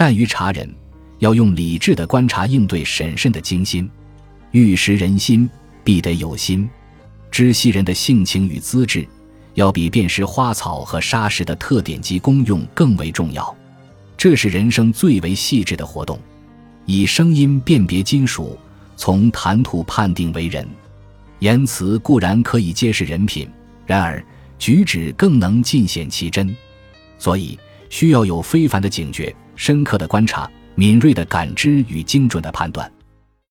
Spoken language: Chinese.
善于察人，要用理智的观察应对，审慎的精心。欲识人心，必得有心。知悉人的性情与资质，要比辨识花草和沙石的特点及功用更为重要。这是人生最为细致的活动。以声音辨别金属，从谈吐判定为人。言辞固然可以揭示人品，然而举止更能尽显其真。所以需要有非凡的警觉、深刻的观察、敏锐的感知与精准的判断。